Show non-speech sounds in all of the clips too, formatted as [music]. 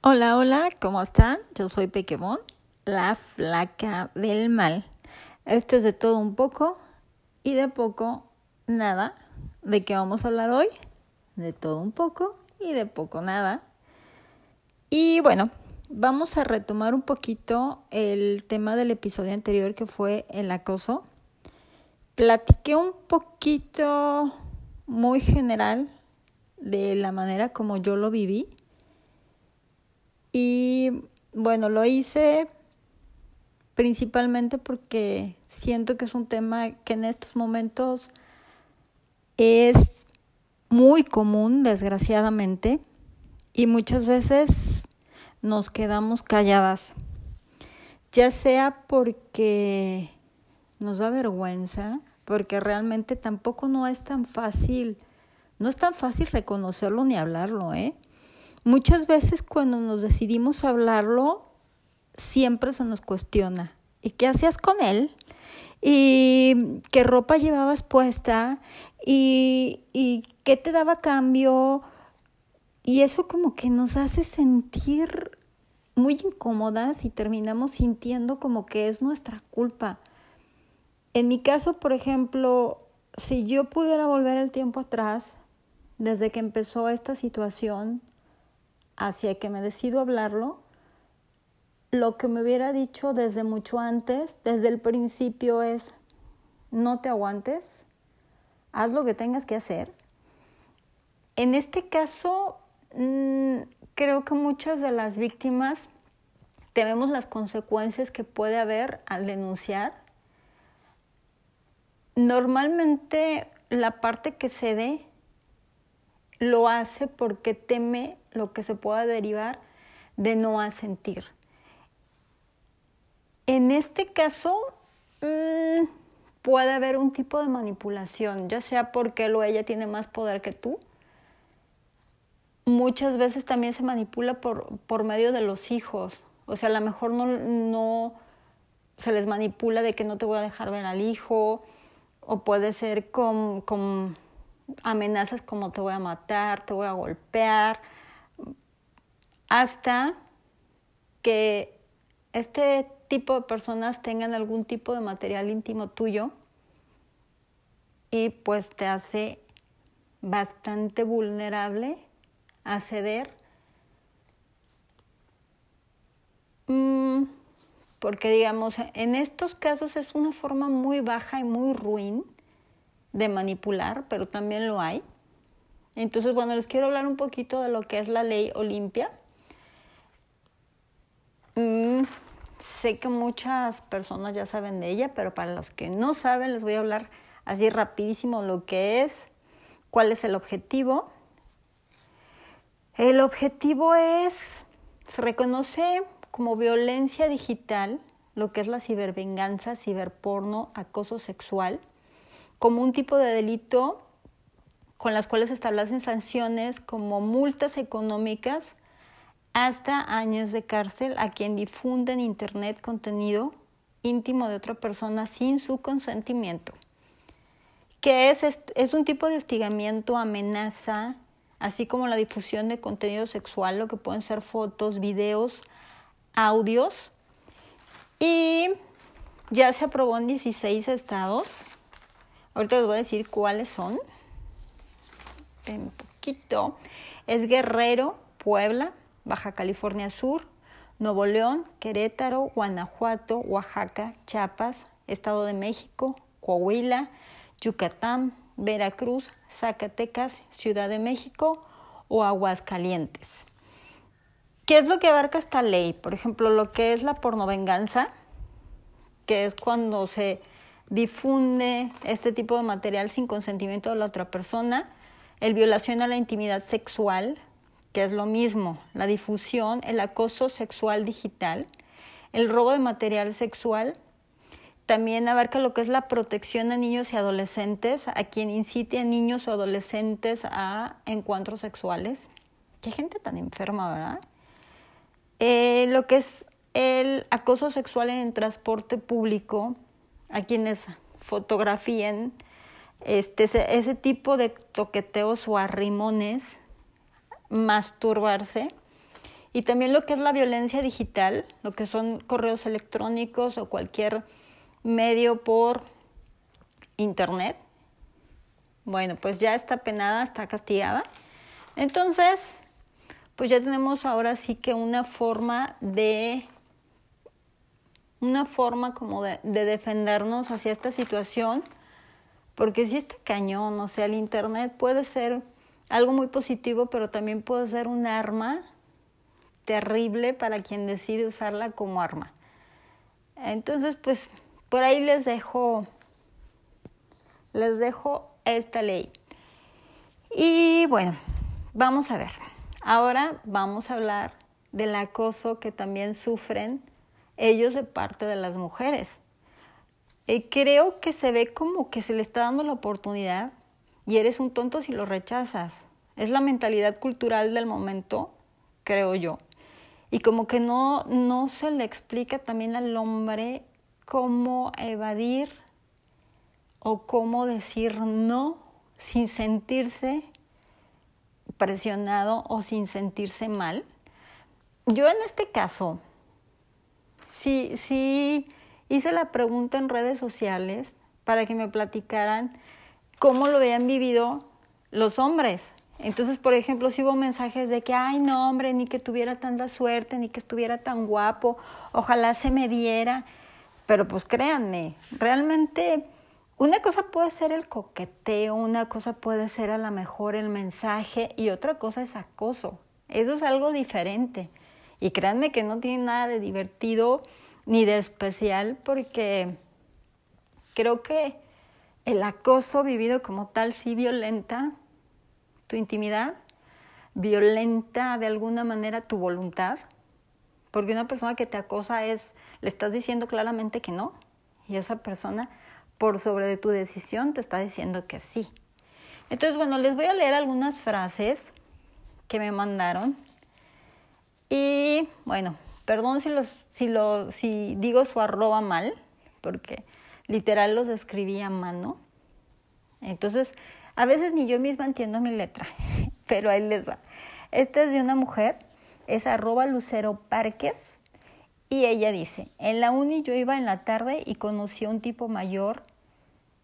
Hola, hola, ¿cómo están? Yo soy Pequemón, la flaca del mal. Esto es de todo un poco y de poco nada. ¿De qué vamos a hablar hoy? De todo un poco y de poco nada. Y bueno, vamos a retomar un poquito el tema del episodio anterior que fue el acoso. Platiqué un poquito muy general de la manera como yo lo viví bueno, lo hice principalmente porque siento que es un tema que en estos momentos es muy común, desgraciadamente, y muchas veces nos quedamos calladas, ya sea porque nos da vergüenza, porque realmente tampoco no es tan fácil, no es tan fácil reconocerlo ni hablarlo, ¿eh? Muchas veces cuando nos decidimos hablarlo, siempre se nos cuestiona. ¿Y qué hacías con él? ¿Y qué ropa llevabas puesta? ¿Y, y qué te daba cambio? Y eso como que nos hace sentir muy incómodas y terminamos sintiendo como que es nuestra culpa. En mi caso, por ejemplo, si yo pudiera volver el tiempo atrás, desde que empezó esta situación, hacia que me decido hablarlo, lo que me hubiera dicho desde mucho antes, desde el principio es, no te aguantes, haz lo que tengas que hacer. En este caso, mm, creo que muchas de las víctimas tememos las consecuencias que puede haber al denunciar. Normalmente la parte que cede lo hace porque teme lo que se pueda derivar de no asentir. En este caso, mm, puede haber un tipo de manipulación, ya sea porque él o ella tiene más poder que tú. Muchas veces también se manipula por, por medio de los hijos. O sea, a lo mejor no, no se les manipula de que no te voy a dejar ver al hijo, o puede ser con, con amenazas como te voy a matar, te voy a golpear, hasta que este tipo de personas tengan algún tipo de material íntimo tuyo y pues te hace bastante vulnerable a ceder. Mm, porque digamos, en estos casos es una forma muy baja y muy ruin de manipular, pero también lo hay. Entonces, bueno, les quiero hablar un poquito de lo que es la ley Olimpia. Mm, sé que muchas personas ya saben de ella, pero para los que no saben, les voy a hablar así rapidísimo lo que es, cuál es el objetivo. El objetivo es, se reconoce como violencia digital, lo que es la cibervenganza, ciberporno, acoso sexual como un tipo de delito con las cuales se establecen sanciones como multas económicas hasta años de cárcel a quien difunde en Internet contenido íntimo de otra persona sin su consentimiento. Que es, es un tipo de hostigamiento, amenaza, así como la difusión de contenido sexual, lo que pueden ser fotos, videos, audios. Y ya se aprobó en 16 estados Ahorita les voy a decir cuáles son. Un poquito. Es Guerrero, Puebla, Baja California Sur, Nuevo León, Querétaro, Guanajuato, Oaxaca, Chiapas, Estado de México, Coahuila, Yucatán, Veracruz, Zacatecas, Ciudad de México o Aguascalientes. ¿Qué es lo que abarca esta ley? Por ejemplo, lo que es la pornovenganza, que es cuando se difunde este tipo de material sin consentimiento de la otra persona, el violación a la intimidad sexual, es lo mismo, la difusión, el acoso sexual digital, el robo de material sexual, también abarca lo que es la protección a niños y adolescentes, a quien incite a niños o adolescentes a encuentros sexuales. Qué gente tan enferma, ¿verdad? Eh, lo que es el acoso sexual en transporte público, a quienes fotografíen este, ese, tipo de toqueteos o arrimones, masturbarse y también lo que es la violencia digital, lo que son correos electrónicos o cualquier medio por internet. Bueno, pues ya está penada, está castigada. Entonces, pues ya tenemos ahora sí que una forma de una forma como de, de defendernos hacia esta situación, porque si está cañón, o sea, el internet puede ser algo muy positivo, pero también puede ser un arma terrible para quien decide usarla como arma. Entonces, pues por ahí les dejo les dejo esta ley. Y bueno, vamos a ver. Ahora vamos a hablar del acoso que también sufren ellos de parte de las mujeres. Eh, creo que se ve como que se le está dando la oportunidad y eres un tonto si lo rechazas. Es la mentalidad cultural del momento, creo yo. Y como que no, no se le explica también al hombre cómo evadir o cómo decir no sin sentirse presionado o sin sentirse mal. Yo en este caso, sí, sí hice la pregunta en redes sociales para que me platicaran cómo lo habían vivido los hombres. Entonces, por ejemplo, si hubo mensajes de que, ay, no, hombre, ni que tuviera tanta suerte, ni que estuviera tan guapo, ojalá se me diera. Pero pues créanme, realmente una cosa puede ser el coqueteo, una cosa puede ser a lo mejor el mensaje y otra cosa es acoso. Eso es algo diferente. Y créanme que no tiene nada de divertido ni de especial porque creo que el acoso vivido como tal sí violenta tu intimidad, violenta de alguna manera tu voluntad, porque una persona que te acosa es, le estás diciendo claramente que no, y esa persona por sobre de tu decisión te está diciendo que sí. Entonces, bueno, les voy a leer algunas frases que me mandaron. Y bueno, perdón si, los, si, lo, si digo su arroba mal, porque literal los escribí a mano. Entonces, a veces ni yo misma entiendo mi letra, [laughs] pero ahí les va. Esta es de una mujer, es arroba Lucero Parques, y ella dice, en la uni yo iba en la tarde y conocí a un tipo mayor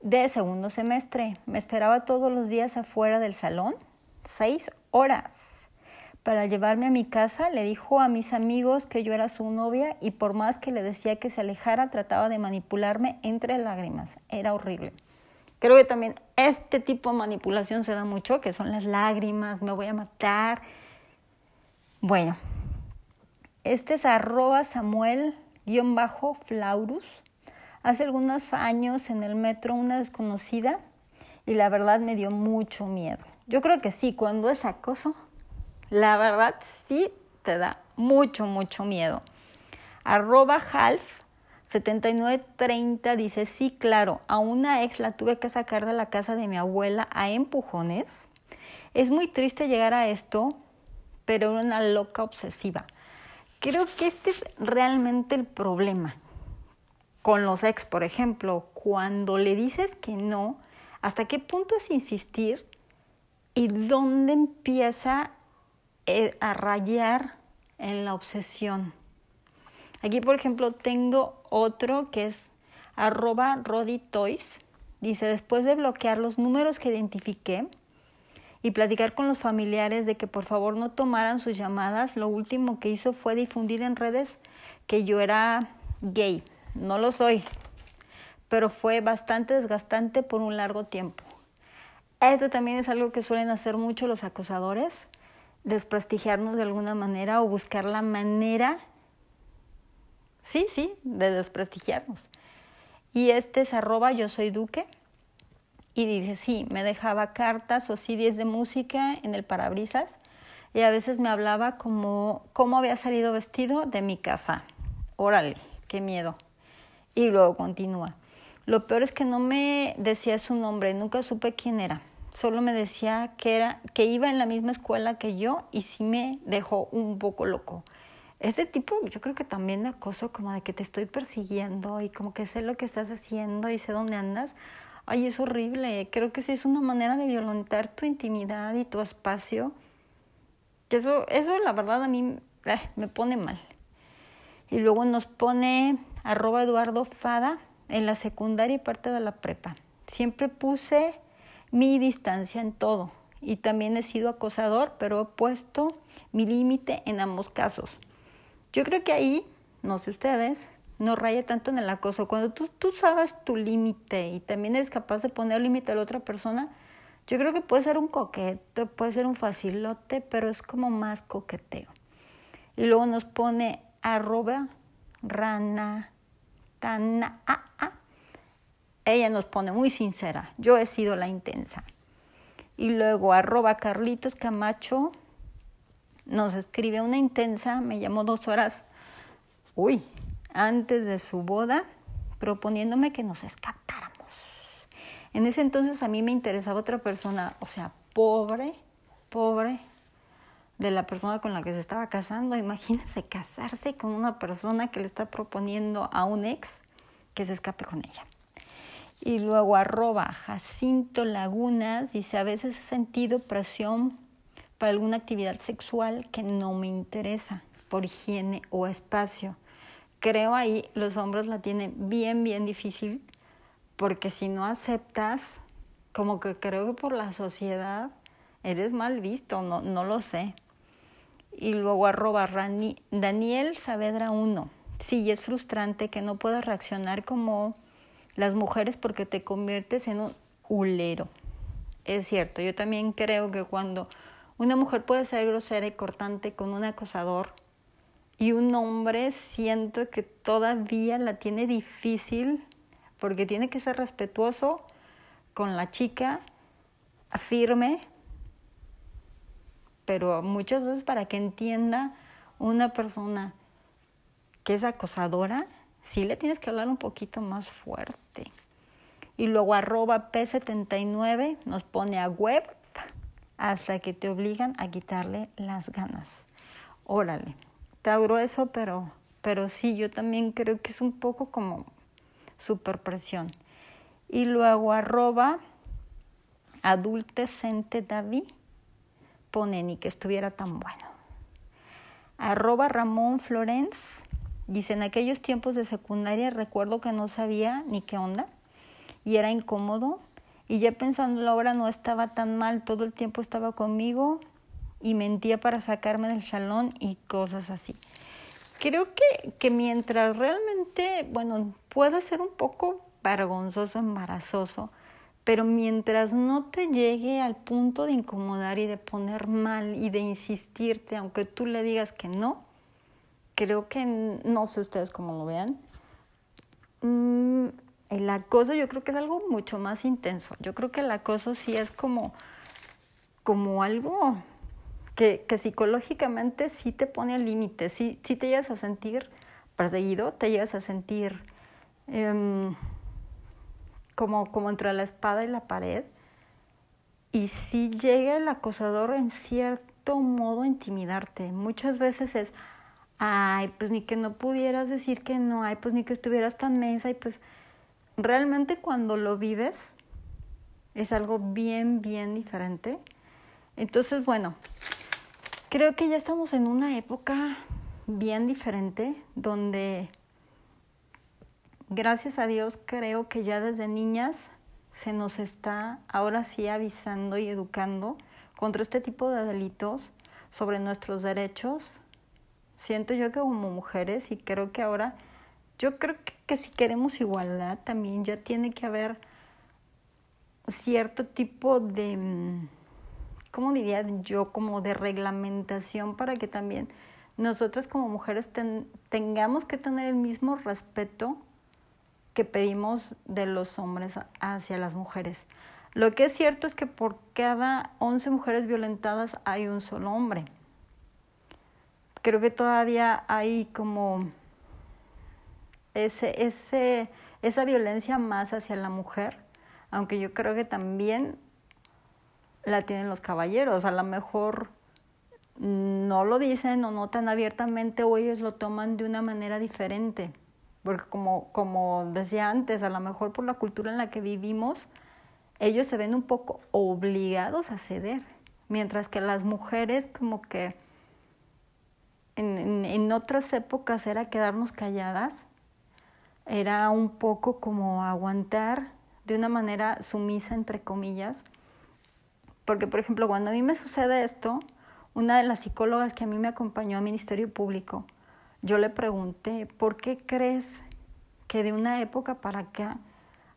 de segundo semestre. Me esperaba todos los días afuera del salón, seis horas. Para llevarme a mi casa le dijo a mis amigos que yo era su novia y por más que le decía que se alejara trataba de manipularme entre lágrimas. Era horrible. Creo que también este tipo de manipulación se da mucho, que son las lágrimas, me voy a matar. Bueno, este es arroba Samuel-Flaurus. Hace algunos años en el metro una desconocida y la verdad me dio mucho miedo. Yo creo que sí, cuando es acoso, la verdad sí te da mucho, mucho miedo. Arroba half 7930 dice, sí, claro, a una ex la tuve que sacar de la casa de mi abuela a empujones. Es muy triste llegar a esto, pero era una loca obsesiva. Creo que este es realmente el problema. Con los ex, por ejemplo, cuando le dices que no, ¿hasta qué punto es insistir? ¿Y dónde empieza a rayar en la obsesión? Aquí, por ejemplo, tengo otro que es arroba roditoys. Dice, después de bloquear los números que identifiqué, y platicar con los familiares de que por favor no tomaran sus llamadas, lo último que hizo fue difundir en redes que yo era gay. No lo soy, pero fue bastante desgastante por un largo tiempo. Esto también es algo que suelen hacer mucho los acosadores, desprestigiarnos de alguna manera o buscar la manera, sí, sí, de desprestigiarnos. Y este es arroba yo soy Duque y dice, sí, me dejaba cartas o CDs de música en el parabrisas y a veces me hablaba como cómo había salido vestido de mi casa. Órale, qué miedo. Y luego continúa. Lo peor es que no me decía su nombre, nunca supe quién era. Solo me decía que era que iba en la misma escuela que yo y sí me dejó un poco loco. Ese tipo, yo creo que también de acoso, como de que te estoy persiguiendo y como que sé lo que estás haciendo y sé dónde andas ay, es horrible. Creo que sí es una manera de violentar tu intimidad y tu espacio. Eso, eso la verdad a mí eh, me pone mal. Y luego nos pone arroba Eduardo Fada en la secundaria y parte de la prepa. Siempre puse mi distancia en todo y también he sido acosador, pero he puesto mi límite en ambos casos. Yo creo que ahí, no sé ustedes, no raya tanto en el acoso. Cuando tú, tú sabes tu límite y también eres capaz de poner límite a la otra persona, yo creo que puede ser un coqueto, puede ser un facilote, pero es como más coqueteo. Y luego nos pone arroba rana tana ah. Ella nos pone muy sincera, yo he sido la intensa. Y luego arroba Carlitos Camacho nos escribe una intensa, me llamó dos horas, uy, antes de su boda, proponiéndome que nos escapáramos. En ese entonces a mí me interesaba otra persona, o sea, pobre, pobre de la persona con la que se estaba casando. Imagínense casarse con una persona que le está proponiendo a un ex que se escape con ella. Y luego arroba Jacinto Lagunas, dice, a veces he sentido presión para alguna actividad sexual que no me interesa por higiene o espacio. Creo ahí los hombres la tienen bien, bien difícil porque si no aceptas, como que creo que por la sociedad eres mal visto, no, no lo sé. Y luego arroba Rani, Daniel Saavedra 1. Sí, es frustrante que no puedas reaccionar como las mujeres porque te conviertes en un hulero. Es cierto, yo también creo que cuando una mujer puede ser grosera y cortante con un acosador y un hombre siento que todavía la tiene difícil porque tiene que ser respetuoso con la chica, firme, pero muchas veces para que entienda una persona que es acosadora, sí le tienes que hablar un poquito más fuerte. Y luego arroba P79 nos pone a web hasta que te obligan a quitarle las ganas. Órale, está grueso, pero, pero sí, yo también creo que es un poco como superpresión. Y luego arroba adultecente David pone ni que estuviera tan bueno. Arroba Ramón Florence dice, en aquellos tiempos de secundaria recuerdo que no sabía ni qué onda y era incómodo y ya pensando la hora no estaba tan mal, todo el tiempo estaba conmigo y mentía para sacarme del salón y cosas así. Creo que, que mientras realmente, bueno, puede ser un poco vergonzoso, embarazoso, pero mientras no te llegue al punto de incomodar y de poner mal y de insistirte, aunque tú le digas que no, creo que no sé ustedes cómo lo vean. Mm, el acoso yo creo que es algo mucho más intenso. Yo creo que el acoso sí es como, como algo que, que psicológicamente sí te pone al límite, sí, sí te llegas a sentir perseguido, te llegas a sentir Em, como, como entre la espada y la pared. Y si llega el acosador en cierto modo a intimidarte. Muchas veces es, ay, pues ni que no pudieras decir que no, ay, pues ni que estuvieras tan mesa. Y pues realmente cuando lo vives es algo bien, bien diferente. Entonces, bueno, creo que ya estamos en una época bien diferente donde gracias a Dios creo que ya desde niñas se nos está ahora sí avisando y educando contra este tipo de delitos, sobre nuestros derechos. Siento yo que como mujeres y creo que ahora, yo creo que, que si queremos igualdad también ya tiene que haber cierto tipo de, mm, ¿cómo diría yo? Como de reglamentación para que también nosotras como mujeres tengamos que tener el mismo respeto que pedimos de los hombres hacia las mujeres. Lo que es cierto es que por cada 11 mujeres violentadas hay un solo hombre. Creo que todavía hay como ese, ese, esa violencia más hacia la mujer, aunque yo creo que también la tienen los caballeros. A lo mejor no lo dicen o no tan abiertamente o ellos lo toman de una manera diferente porque como, como decía antes, a lo mejor por la cultura en la que vivimos, ellos se ven un poco obligados a ceder, mientras que las mujeres como que en, en otras épocas era quedarnos calladas, era un poco como aguantar de una manera sumisa, entre comillas, porque, por ejemplo, cuando a mí me sucede esto, una de las psicólogas que a mí me acompañó al Ministerio Público, yo le pregunté, ¿por qué crees que de una época para acá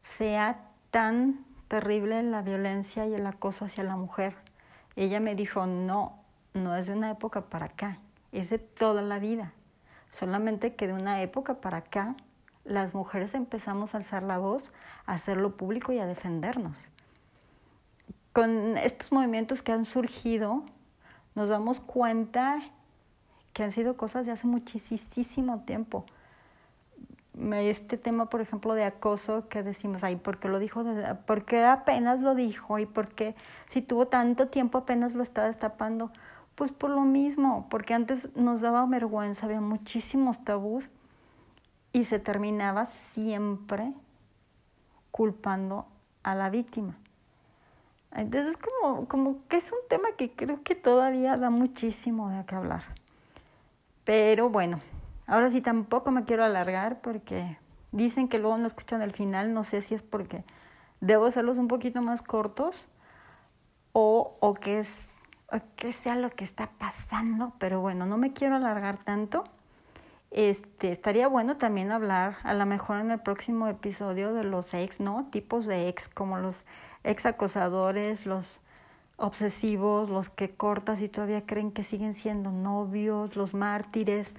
sea tan terrible la violencia y el acoso hacia la mujer? ella me dijo, no, no es de una época para acá, es de toda la vida. Solamente que de una época para acá las mujeres empezamos a alzar la voz, a hacerlo público y a defendernos. Con estos movimientos que han surgido, nos damos cuenta que han sido cosas de hace muchísimo tiempo. Este tema, por ejemplo, de acoso, que decimos, ay, ¿por qué lo dijo? ¿Por qué apenas lo dijo? ¿Y por qué si tuvo tanto tiempo apenas lo está destapando? Pues por lo mismo, porque antes nos daba vergüenza, había muchísimos tabús y se terminaba siempre culpando a la víctima. Entonces, como, como que es un tema que creo que todavía da muchísimo de qué hablar. Pero bueno, ahora sí tampoco me quiero alargar porque dicen que luego no escuchan el final. No sé si es porque debo hacerlos un poquito más cortos o, o, que, es, o que sea lo que está pasando. Pero bueno, no me quiero alargar tanto. Este, estaría bueno también hablar, a lo mejor en el próximo episodio, de los ex, ¿no? Tipos de ex, como los ex acosadores, los obsesivos, los que cortas y todavía creen que siguen siendo novios, los mártires.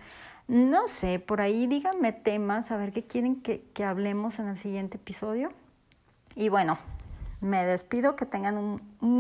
No sé, por ahí díganme temas, a ver qué quieren que, que hablemos en el siguiente episodio. Y bueno, me despido, que tengan un